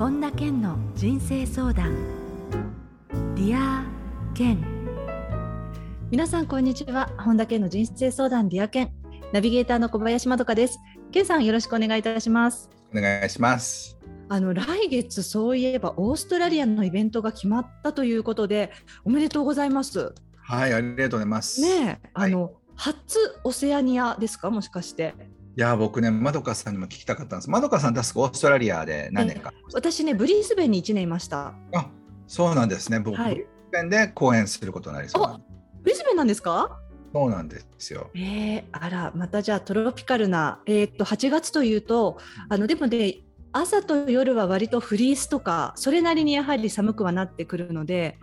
本田健の人生相談。 Dear 健。皆さんこんにちは。本田健の人生相談 Dear 健。ナビゲーターの小林まどかです。健さんよろしくお願いいたします。お願いします。あの来月そういえばオーストラリアのイベントが決まったということでおめでとうございます。はいありがとうございます。ねあの、はい、初オセアニアですか？もしかしていや僕ねまどかさんにも聞きたかったんです。まどかさん確かオーストラリアで何年か。私ねブリスベンに1年いました。あそうなんですね。僕、はい、ブリスベンで講演することになりそう。ブリスベンなんですか？そうなんですよ。えー、あらまたじゃあトロピカルな、えー、っと8月というとあのでもね朝と夜は割とフリースとかそれなりにやはり寒くはなってくるので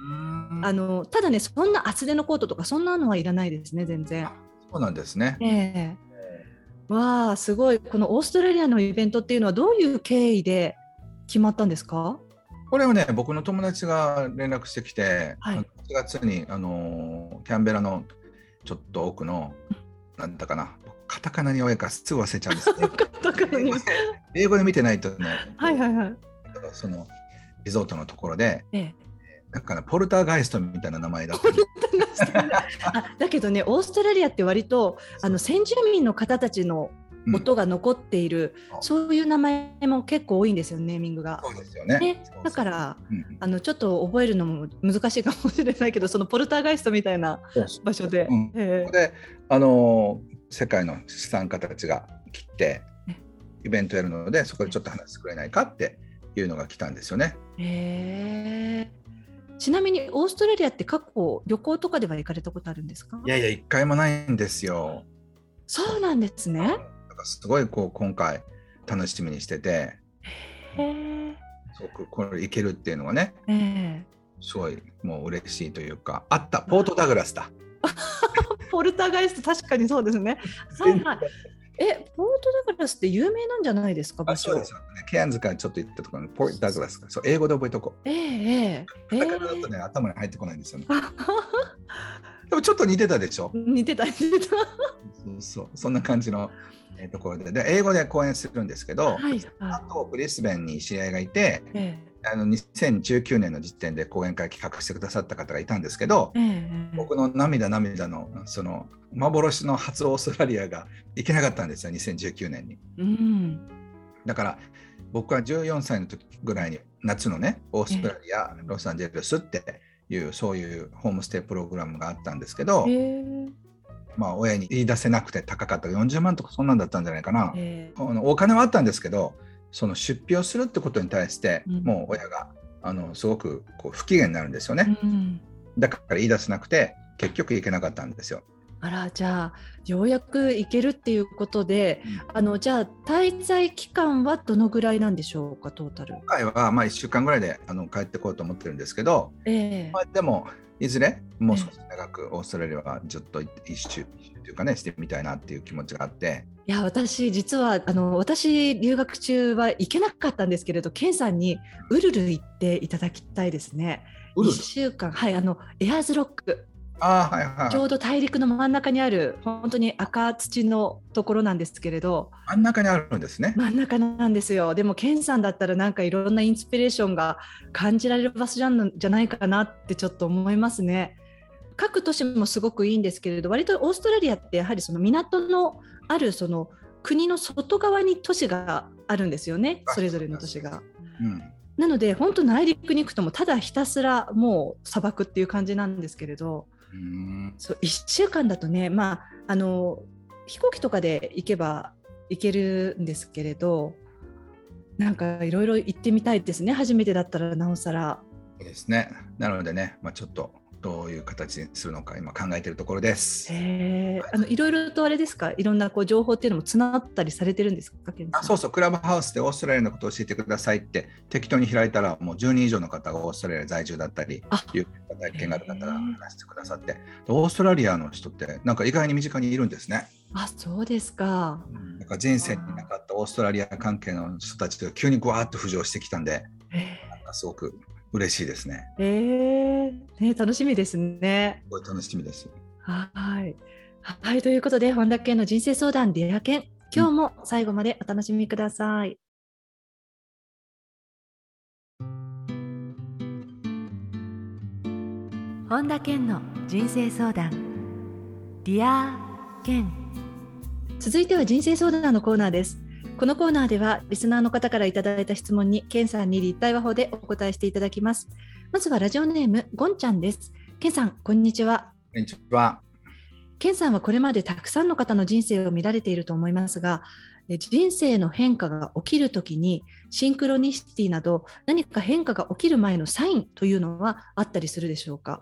あのただねそんな厚手のコートとかそんなのはいらないですね全然。そうなんですね。えー、わあすごい。このオーストラリアのイベントっていうのはどういう経緯で決まったんですか？これはね僕の友達が連絡してきて、はい、8月にあのキャンベラのちょっと奥のなんだかなカタカナに多いからすぐ忘れちゃうんですね。英語で見てないとね、はいはいはい、そのリゾートのところで、ええ、だからポルターガイストみたいな名前だあだけどねオーストラリアって割とあの先住民の方たちの音が残っている、うん、そういう名前も結構多いんですよネーミングが。そうですよね。ねだから、うん、あのちょっと覚えるのも難しいかもしれないけど、そのポルターガイストみたいな場所で。うん、えー、で、あの世界の資産家たちが来てイベントやるので、そこでちょっと話してくれないかっていうのが来たんですよね。へちなみにオーストラリアって過去旅行とかでは行かれたことあるんですか？いやいや一回もないんですよ。そうなんですね。かすごいこう今回楽しみにしてて。すごくこれいけるっていうのはね、えー、すごいもう嬉しいというか。あったポートダグラスだ。ポルターガイスト確かにそうですね。はいはいえポートダグラスって有名なんじゃないですか場所？そうですよね。ケアンズからちょっと行ったところにポートダグラスそう英語で覚えとこう。えええー、だとね、頭に入ってこないんですよね。でもちょっと似てたでしょ？似てた似てた。そうそうそんな感じのえところで。で英語で講演するんですけど、はい、あとブリスベンに知り合いがいて、ええ、あの2019年の時点で講演会企画してくださった方がいたんですけど、え、僕の涙涙のその幻の初オーストラリアが行けなかったんですよ2019年に。うん、だから僕は14歳の時ぐらいに夏のねオーストラリア、ロサンゼルスっていうそういうホームステイプログラムがあったんですけど、まあ、親に言い出せなくて高かった。40万とかそんなんだったんじゃないかな、お金はあったんですけどその出費をするってことに対して、うん、もう親があのすごくこう不機嫌になるんですよね、うん、だから言い出せなくて結局行けなかったんですよ。あらじゃあようやく行けるっていうことで、うん、あのじゃあ滞在期間はどのぐらいなんでしょうかトータル？今回はまあ1週間ぐらいであの帰ってこうと思ってるんですけど、えーまあ、でもいずれもう少し長くオーストラリアはずっと一周というかねしてみたいなっていう気持ちがあっていや私実はあの私留学中は行けなかったんですけれどケンさんにウルル行っていただきたいですね。1週間。はいあのエアーズロック。あはいはい、ちょうど大陸の真ん中にある本当に赤土のところなんですけれど。真ん中にあるんですね。真ん中なんですよ。でもケンさんだったらなんかいろんなインスピレーションが感じられる場所じゃんじゃないかなってちょっと思いますね。各都市もすごくいいんですけれど割とオーストラリアってやはりその港のあるその国の外側に都市があるんですよね。それぞれの都市が。うん。なので本当内陸に行くともただひたすらもう砂漠っていう感じなんですけれど、そう1週間だとね、まあ、あの飛行機とかで行けば行けるんですけれどなんかいろいろ行ってみたいですね初めてだったらなおさら。そうですね。なのでね、まあ、ちょっとどういう形にするのか今考えているところです。へあのいろいろとあれですか？いろんなこう情報っていうのもつながったりされてるんですかあそうそう。クラブハウスでオーストラリアのことを教えてくださいって適当に開いたらもう10人以上の方がオーストラリア在住だったりいう体験がある方が話してくださって。オーストラリアの人ってなんか意外に身近にいるんですね。あそうですか。なんか人生になかったオーストラリア関係の人たちが急にぐわっと浮上してきたんで、なんかすごく嬉しいですね。えー、ね楽しみですね。すごい楽しみです。はい。はい、ということで、本田健の人生相談 Dear 健、今日も最後までお楽しみください。うん、本田健の人生相談 Dear 健続いては人生相談のコーナーですこのコーナーではリスナーの方からいただいた質問に健さんに立体話法でお答えしていただきます。まずはラジオネームゴンちゃんです。健さんこんにちは。こんにちは。健さんはこれまでたくさんの方の人生を見られていると思いますが人生の変化が起きるときにシンクロニシティなど何か変化が起きる前のサインというのはあったりするでしょうか？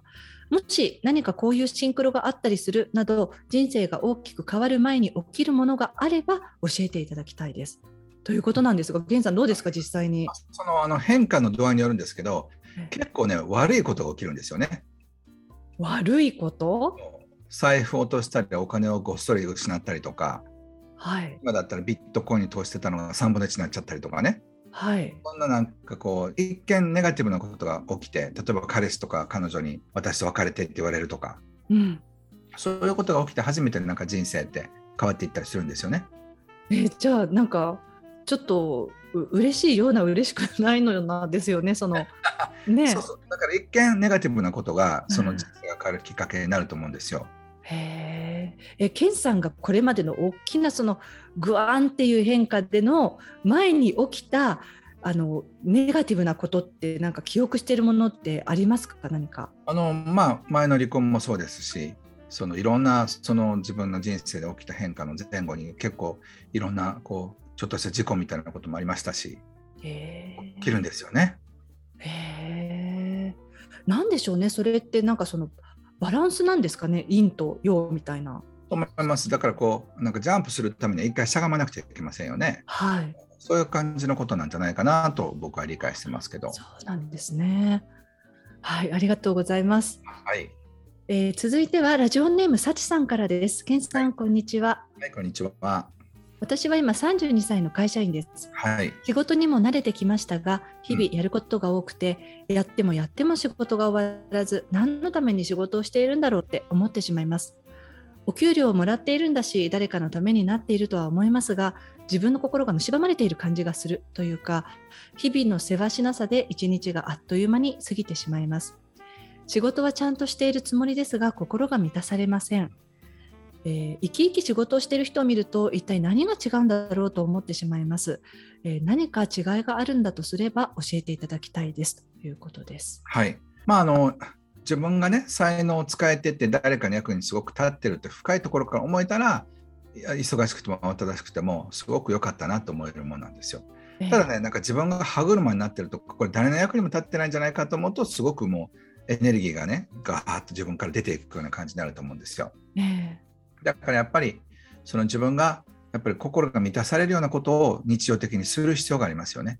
もし何かこういうシンクロがあったりするなど人生が大きく変わる前に起きるものがあれば教えていただきたいです。ということなんですが、源さんどうですか実際に？そのあの変化の度合いによるんですけど、結構ね悪いことが起きるんですよね。悪いこと？財布を落としたりお金をごっそり失ったりとか、はい、今だったらビットコインに投資してたのが3分の1になっちゃったりとかね。はい、そんななんかこう一見ネガティブなことが起きて例えば彼氏とか彼女に私と別れてって言われるとか、うん、そういうことが起きて初めてなんか人生って変わっていったりするんですよね。えじゃあなんかちょっとう嬉しいような嬉しくないのよなですよねその ね。そうそう。だから一見ネガティブなことがその人生が変わるきっかけになると思うんですよ。へえ、ケンさんがこれまでの大きなそのグワーンっていう変化での前に起きたあのネガティブなことってなんか記憶しているものってありますか？何か。あのまあ前の離婚もそうですしそのいろんなその自分の人生で起きた変化の前後に結構いろんなこうちょっとした事故みたいなこともありましたし起きるんですよね。へえ。なんでしょうねそれって。なんかそのバランスなんですかね陰と陽みたいな。と思いますだからこうなんかジャンプするためには一回しゃがまなくちゃいけませんよね。はい、そういう感じのことなんじゃないかなと僕は理解してますけど。そうなんですね。はい、ありがとうございます。はい。えー、続いてはラジオネームさちさんからです。けんさん、こんにちは。はい、こんにちは。私は今32歳の会社員です、はい、仕事にも慣れてきましたが日々やることが多くて、うん、やってもやっても仕事が終わらず何のために仕事をしているんだろうって思ってしまいます。お給料をもらっているんだし誰かのためになっているとは思いますが自分の心が蝕まれている感じがするというか日々のせわしなさで一日があっという間に過ぎてしまいます。仕事はちゃんとしているつもりですが心が満たされませんえー、生き生き仕事をしている人を見ると一体何が違うんだろうと思ってしまいます、えー、何か違いがあるんだとすれば教えていただきたいです。ということです。はい。まああの自分がね才能を使えてって誰かの役にすごく立ってるって深いところから思えたら忙しくても慌ただしくてもすごく良かったなと思えるものなんですよ。ただねなんか自分が歯車になってるとこれ誰の役にも立ってないんじゃないかと思うとすごくもうエネルギーがねガーッと自分から出ていくような感じになると思うんですよ。えだからやっぱりその自分がやっぱり心が満たされるようなことを日常的にする必要がありますよね。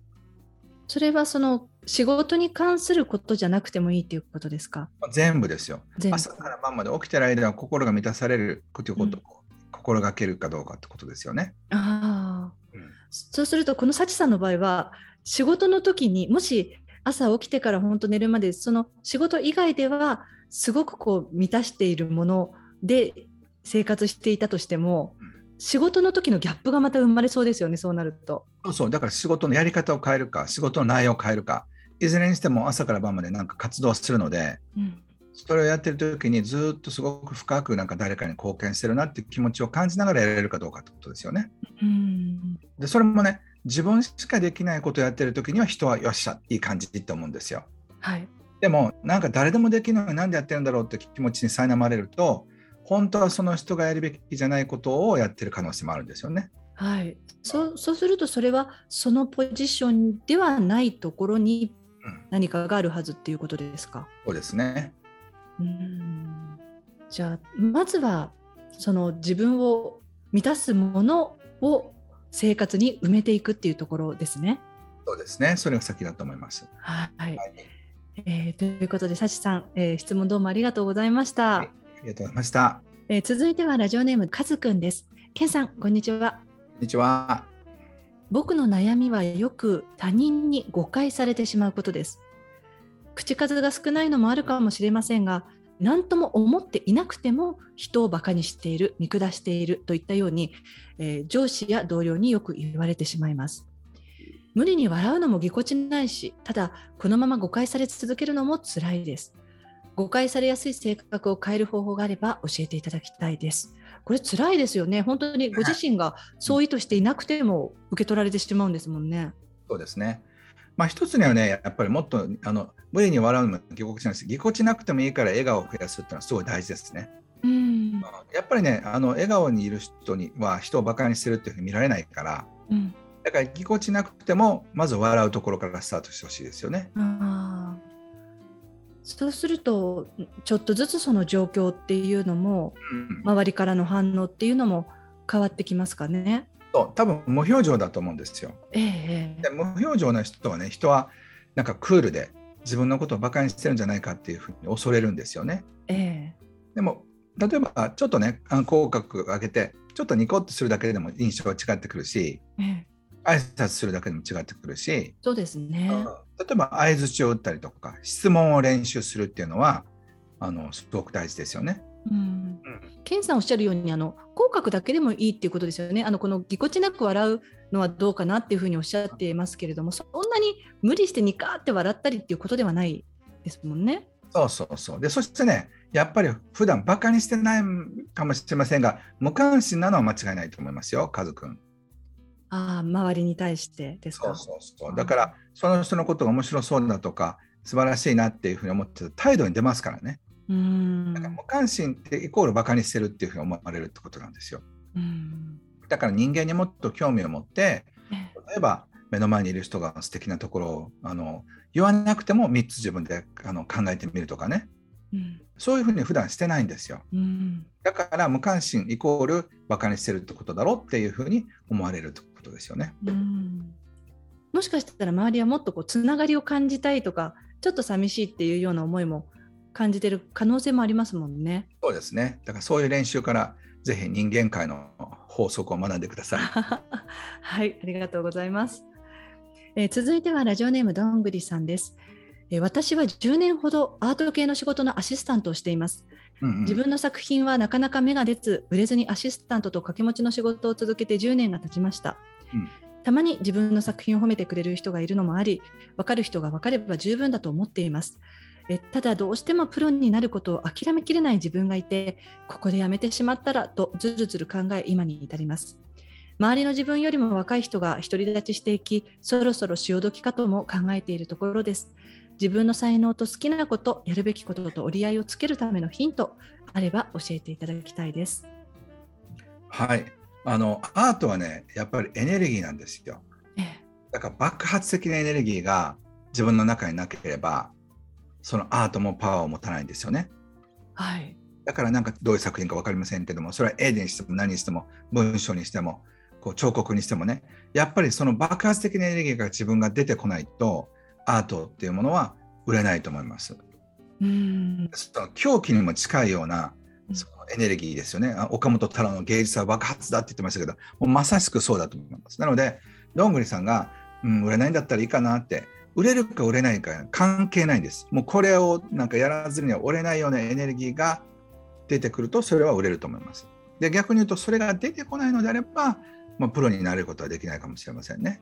それはその仕事に関することじゃなくてもいいということですか？全部ですよ。朝から晩まで起きてる間は心が満たされるということを心がけるかどうかってことですよね。あうん、そうするとこの幸さんの場合は仕事の時にもし朝起きてから本当寝るまでその仕事以外ではすごくこう満たしているもので生活していたとしても、仕事の時のギャップがまた生まれそうですよね、そうなると。そうそう、だから仕事のやり方を変えるか、仕事の内容を変えるか、いずれにしても朝から晩までなんか活動するので、うん、それをやってる時にずっとすごく深くなんか誰かに貢献してるなって気持ちを感じながらやれるかどうかってことですよね。うん、でそれもね自分しかできないことをやってる時には人はよっしゃいい感じって思うんですよ。はい、でもなんか誰でもできるのになんでやってるんだろうって気持ちに苛まれると本当はその人がやるべきじゃないことをやってる可能性もあるんですよね。はい、そそうするとそれはそのポジションではないところに何かがあるはずっていうことですか？そうですねうんじゃあまずはその自分を満たすものを生活に埋めていくっていうところですね。そうですね。それが先だと思います。はい。はい、えー、ということで、サチさん、えー、質問どうもありがとうございました。はいりがとうございました。えー、続いてはラジオネームカズくんです。ケンさん、こんにちは。こんにちは。僕の悩みはよく他人に誤解されてしまうことです。口数が少ないのもあるかもしれませんが、何とも思っていなくても人をバカにしている、見下しているといったように、えー、上司や同僚によく言われてしまいます。無理に笑うのもぎこちないし、ただこのまま誤解され続けるのも辛いです。誤解されやすい性格を変える方法があれば教えていただきたいです。これ辛いですよね。本当にご自身がそう意図していなくても受け取られてしまうんですもんね。そうですね。まあ、一つにはね、やっぱりもっとあの無理に笑うのもぎこちない。ぎこちなくてもいいから笑顔を増やすっていうのはすごい大事ですね。うんやっぱりねあの笑顔にいる人には人をバカにしてるっていうふうに見られないから、うん、だからぎこちなくてもまず笑うところからスタートしてほしいですよね。あそうするとちょっとずつその状況っていうのも、うん、周りからの反応っていうのも変わってきますかね？そう多分無表情だと思うんですよ。ええ、で無表情な人はね人はなんかクールで自分のことをバカにしてるんじゃないかっていうふうに恐れるんですよね。ええ、でも例えばちょっとね口角上げてちょっとニコッとするだけでも印象が違ってくるし、ええ、挨拶するだけでも違ってくるしそうですね、例えば相づちを打ったりとか質問を練習するっていうのはあのすごく大事ですよね。うん、うん、ケンさんおっしゃるようにあの口角だけでもいいっていうことですよね。あのこのぎこちなく笑うのはどうかなっていうふうにおっしゃっていますけれどもそんなに無理してニカって笑ったりっていうことではないですもんね。そうそうそう。でそしてねやっぱり普段バカにしてないかもしれませんが無関心なのは間違いないと思いますよカズ君。ああ周りに対してですか？そうそうそう。だからその人のことが面白そうだとか素晴らしいなっていうふうに思って態度に出ますからね。うん。だから無関心ってイコールバカにしてるっていうふうに思われるってことなんですよ。うん。だから人間にもっと興味を持って例えば目の前にいる人が素敵なところをあの言わなくても3つ自分であの考えてみるとかね、うん、そういうふうに普段してないんですよ、うん、だから無関心イコールバカにしてるってことだろっていうふうに思われるってことですよね。うんもしかしたら周りはもっとこうつながりを感じたいとかちょっと寂しいっていうような思いも感じてる可能性もありますもんね。そうですね。だからそういう練習からぜひ人間界の法則を学んでください。はい、ありがとうございます。えー、続いてはラジオネームどんぐりさんです。えー、私は10年ほどアート系の仕事のアシスタントをしています。うんうん、自分の作品はなかなか芽が出ず、売れずにアシスタントと掛け持ちの仕事を続けて10年が経ちました。うんたまに自分の作品を褒めてくれる人がいるのもあり、分かる人が分かれば十分だと思っています。えただどうしてもプロになることを諦めきれない自分がいて、ここでやめてしまったらとずるずる考え今に至ります。周りの自分よりも若い人が独り立ちしていき、そろそろ潮時かとも考えているところです。自分の才能と好きなこと、やるべきことと折り合いをつけるためのヒント、あれば教えていただきたいです。はい。あの、アートはね、やっぱりエネルギーなんですよ。だから爆発的なエネルギーが自分の中になければ、そのアートもパワーを持たないんですよね。はい。だからなんかどういう作品か分かりませんけども、それは絵にしても何にしても、文章にしても、こう彫刻にしてもねやっぱりその爆発的なエネルギーが自分が出てこないとアートっていうものは売れないと思います。うんその狂気にも近いようなエネルギーですよね。岡本太郎の芸術は爆発だって言ってましたけどもうまさしくそうだと思います。なのでどんぐりさんが、うん、売れないんだったらいいかなって売れるか売れないか関係ないんです。もうこれをなんかやらずには売れないようなエネルギーが出てくるとそれは売れると思います。で逆に言うとそれが出てこないのであればまあ、プロになれることはできないかもしれませんね。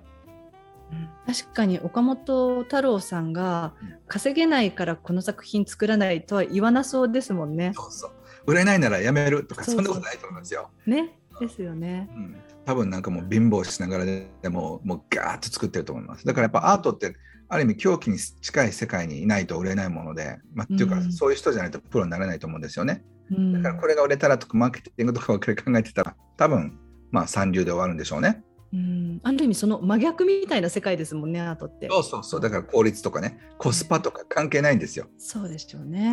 確かに岡本太郎さんが稼げないからこの作品作らないとは言わなそうですもんね。そうそう売れないならやめるとかそんなことないと思いますよ。ねですよね、うん。多分なんかもう貧乏しながらでももうガーッと作ってると思います。だからやっぱアートってある意味狂気に近い世界にいないと売れないもので、まあ、っていうか、そういう人じゃないとプロになれないと思うんですよね。うん、だからこれが売れたらとかマーケティングとかばっかり考えてたら多分まあ、三流で終わるんでしょうね。うんある意味その真逆みたいな世界ですもんねアートって。そうそうそうだから効率とかねコスパとか関係ないんですよ。そうでしょうね。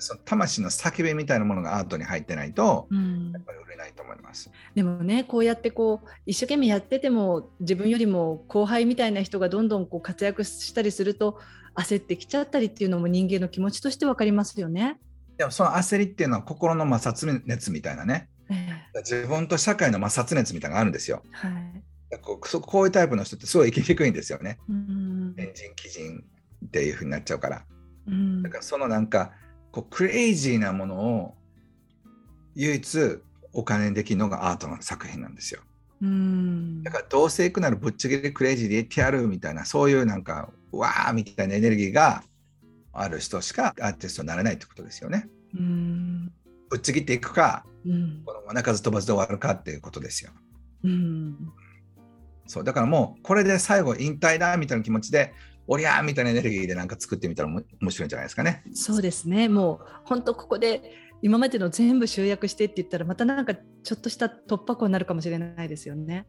その魂の叫びみたいなものがアートに入ってないと、うん、やっぱり売れないと思います。でもねこうやってこう一生懸命やってても自分よりも後輩みたいな人がどんどんこう活躍したりすると焦ってきちゃったりっていうのも人間の気持ちとして分かりますよね。でもその焦りっていうのは心の摩擦熱みたいなね。自分と社会の摩擦熱みたいなのがあるんですよ。はい、こうこういうタイプの人ってすごい生きにくいんですよね。エンジン基人っていうふうになっちゃうから。うん、だからそのなんかこうクレイジーなものを唯一お金にできるのがアートの作品なんですよ。うんだからどうせ行くならぶっちぎりクレイジーで言ってやるみたいなそういうなんかわーみたいなエネルギーがある人しかアーティストになれないってことですよね。うんぶっちぎっていくか、うん、このまま数飛ばずで終わるかっていうことですよ。うん、そうだからもうこれで最後引退だみたいな気持ちでおりゃーみたいなエネルギーでなんか作ってみたら面白いんじゃないですかね。そうですねもう本当ここで今までの全部集約してって言ったらまたなんかちょっとした突破口になるかもしれないですよね。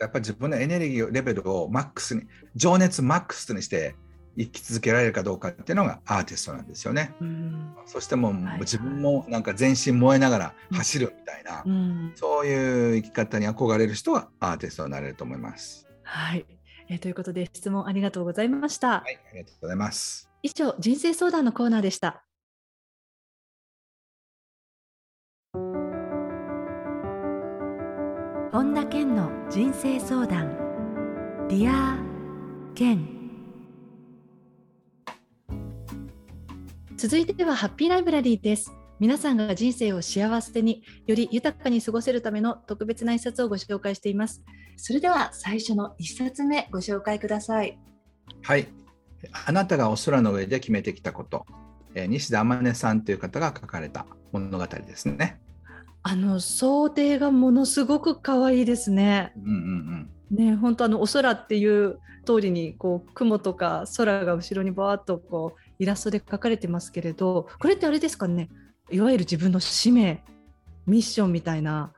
やっぱり自分のエネルギーレベルをマックスに情熱マックスにして生き続けられるかどうかっていうのがアーティストなんですよね。うん、そしてもう、自分もなんか全身燃えながら走るみたいな、うん、そういう生き方に憧れる人はアーティストになれると思います。はい、えー、ということで質問ありがとうございました。はい、ありがとうございます。以上人生相談のコーナーでした。本田健の人生相談 Dear 健続いてはハッピーライブラリーです皆さんが人生を幸せにより豊かに過ごせるための特別な一冊をご紹介しています。それでは最初の一冊目ご紹介ください。はい。あなたがお空の上で決めてきたこと、えー、西田天音さんという方が書かれた物語ですね。あの想定がものすごく可愛いですね。うんうんうん、ね本当あのお空っていう通りにこう雲とか空が後ろにバーッとこうイラストで描かれてますけれどこれってあれですかね？いわゆる自分の使命ミッションみたいな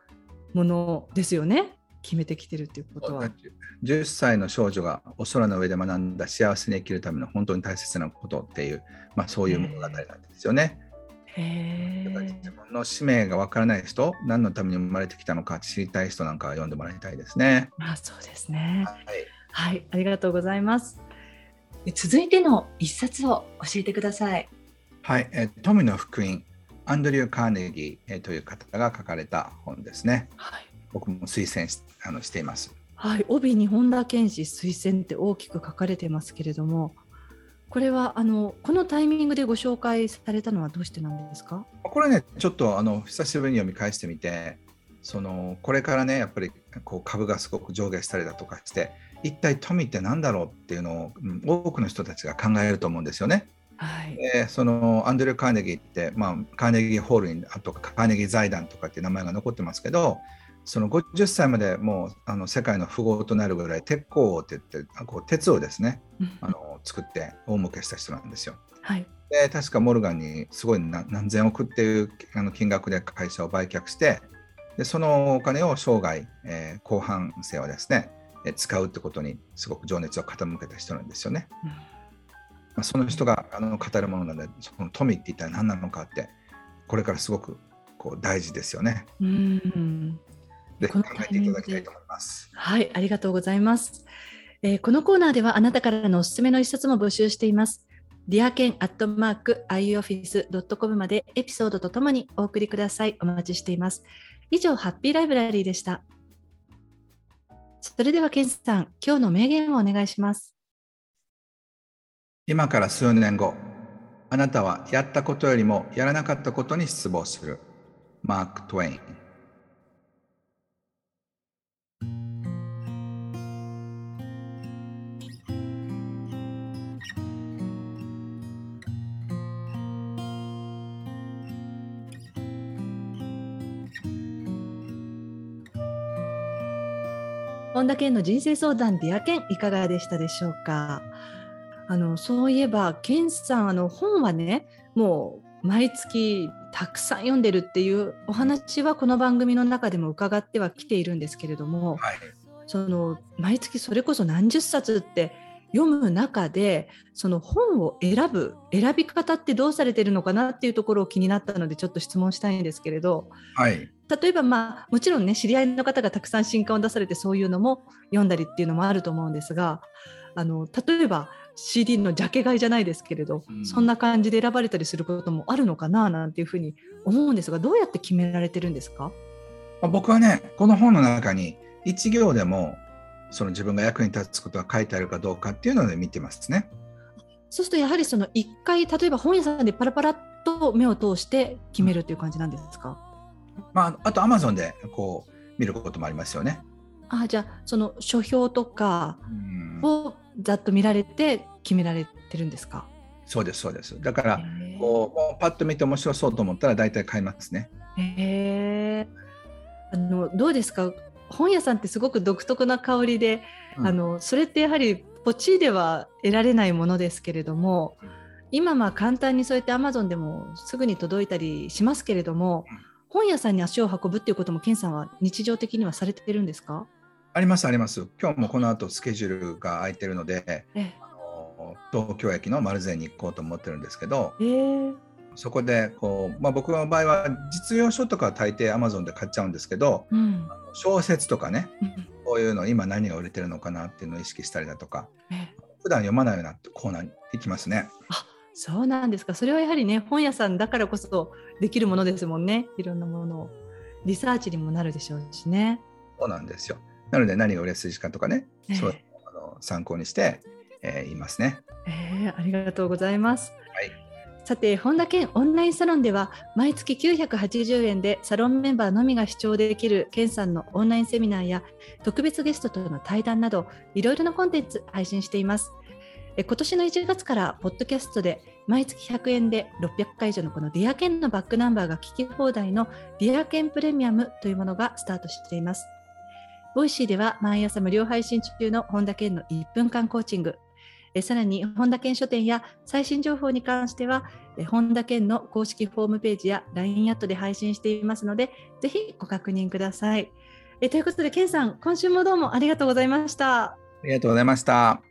ものですよね決めてきてるっていうことは。10歳の少女がお空の上で学んだ幸せに生きるための本当に大切なことっていう、まあ、そういう物語なんですよね。へ自分の使命がわからない人何のために生まれてきたのか知りたい人なんか読んでもらいたいですね。まあそうですね。はい、はい、ありがとうございます。続いての一冊を教えてください。はい、え富の福音アンドリュー・カーネギーという方が書かれた本ですね。はい、僕も推薦しあのしています。はい、帯に本田健氏推薦って大きく書かれてますけれども、これはあのこのタイミングでご紹介されたのはどうしてなんですか？これね、ちょっとあの久しぶりに読み返してみて、そのこれからね、やっぱりこう株がすごく上下したりだとかして、一体富って何だろうっていうのを多くの人たちが考えると思うんですよね。はい、でそのアンドレュー・カーネギーって、まあ、カーネギーホールにあとカーネギー財団とかっていう名前が残ってますけどその50歳までもうあの世界の富豪となるぐらい鉄鋼って言ってこう鉄をですねあの作って大儲けした人なんですよ。はい、で確かモルガンにすごい何千億っていうあの金額で会社を売却してでそのお金を生涯、えー、後半生はですね使うってことにすごく情熱を傾けた人なんですよね。うん、まあ、その人があの語るものなのでその富って一体何なのかってこれからすごくこう大事ですよね。うんぜひ考えていただきたいと思います。はい、ありがとうございます。えー、このコーナーではあなたからのおすすめの一冊も募集しています。ディアケンアットマーク ioffice.com までエピソードとともにお送りください。お待ちしています。以上、ハッピーライブラリーでした。それでは、ケンさん、今日の名言をお願いします。今から数年後、あなたはやったことよりもやらなかったことに失望する。マーク・トウェイン。本田健の人生相談 Dear 健いかがでしたでしょうか？あのそういえば健さんあの本はねもう毎月たくさん読んでるっていうお話はこの番組の中でも伺ってはきているんですけれども、はい、その毎月それこそ何十冊って読む中でその本を選ぶ選び方ってどうされてるのかなっていうところを気になったのでちょっと質問したいんですけれど、はい、例えばまあもちろんね知り合いの方がたくさん新刊を出されてそういうのも読んだりっていうのもあると思うんですがあの例えば CD のジャケ買いじゃないですけれど、うん、そんな感じで選ばれたりすることもあるのかななんていうふうに思うんですがどうやって決められてるんですか？僕はねこの本の中に1行でもその自分が役に立つことが書いてあるかどうかっていうので見てますね。そうするとやはりその1回例えば本屋さんでパラパラっと目を通して決めるっていう感じなんですか、まあ、あとアマゾンでこう見ることもありますよね。あじゃあその書評とかをざっと見られて決められてるんですか？そうですそうです。だからこうもうパッと見て面白そうと思ったら大体買いますね。へえあのどうですか？本屋さんってすごく独特な香りで、うん、あのそれってやはりポチでは得られないものですけれども今まあ簡単にそうやってアマゾンでもすぐに届いたりしますけれども、本屋さんに足を運ぶっていうことも健さんは日常的にはされてるんですか？ありますあります。今日もこの後スケジュールが空いてるので、ええ、東京駅の丸善に行こうと思ってるんですけど、えー、そこでこう、まあ、僕の場合は実用書とかは大抵アマゾンで買っちゃうんですけど、うん、小説とかね、うん、こういうの今何が売れてるのかなっていうのを意識したりだとか、えー、普段読まないようなコーナーに行きますね。あそうなんですか。それはやはりね本屋さんだからこそできるものですもんね。いろんなものを。リサーチにもなるでしょうしね。そうなんですよなので何が売れ筋かとかね、えー、そうあの参考にして、えー、言いますね。えー、ありがとうございます。はいさて本田健オンラインサロンでは毎月980円でサロンメンバーのみが視聴できる健さんのオンラインセミナーや特別ゲストとの対談などいろいろなコンテンツ配信しています今年の1月からポッドキャストで毎月100円で600回以上のこの Dear Ken のバックナンバーが聞き放題の Dear Ken プレミアムというものがスタートしています Voicy では毎朝無料配信中の本田健の1分間コーチングさらに本田健書店や最新情報に関しては本田健の公式ホームページや LINE アットで配信していますのでぜひご確認ください。えということで健さん今週もどうもありがとうございました。ありがとうございました。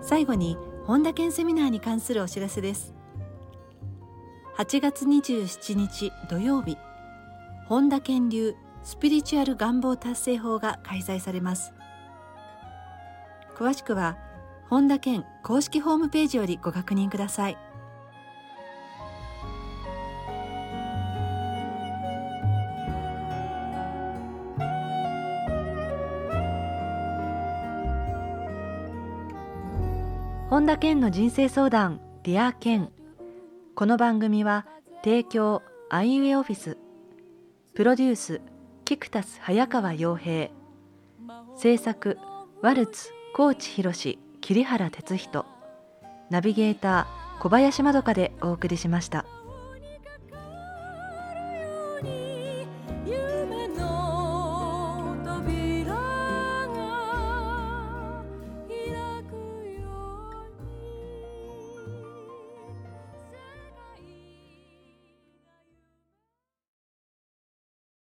最後に本田健セミナーに関するお知らせです8月27日土曜日。本田健流スピリチュアル願望達成法が開催されます。詳しくは本田健公式ホームページよりご確認ください。本田健の人生相談 Dear 健。この番組は提供アイウェイオフィスプロデュース菊田早川洋平制作ワルツ高知博桐原哲人ナビゲーター小林まどかでお送りしました。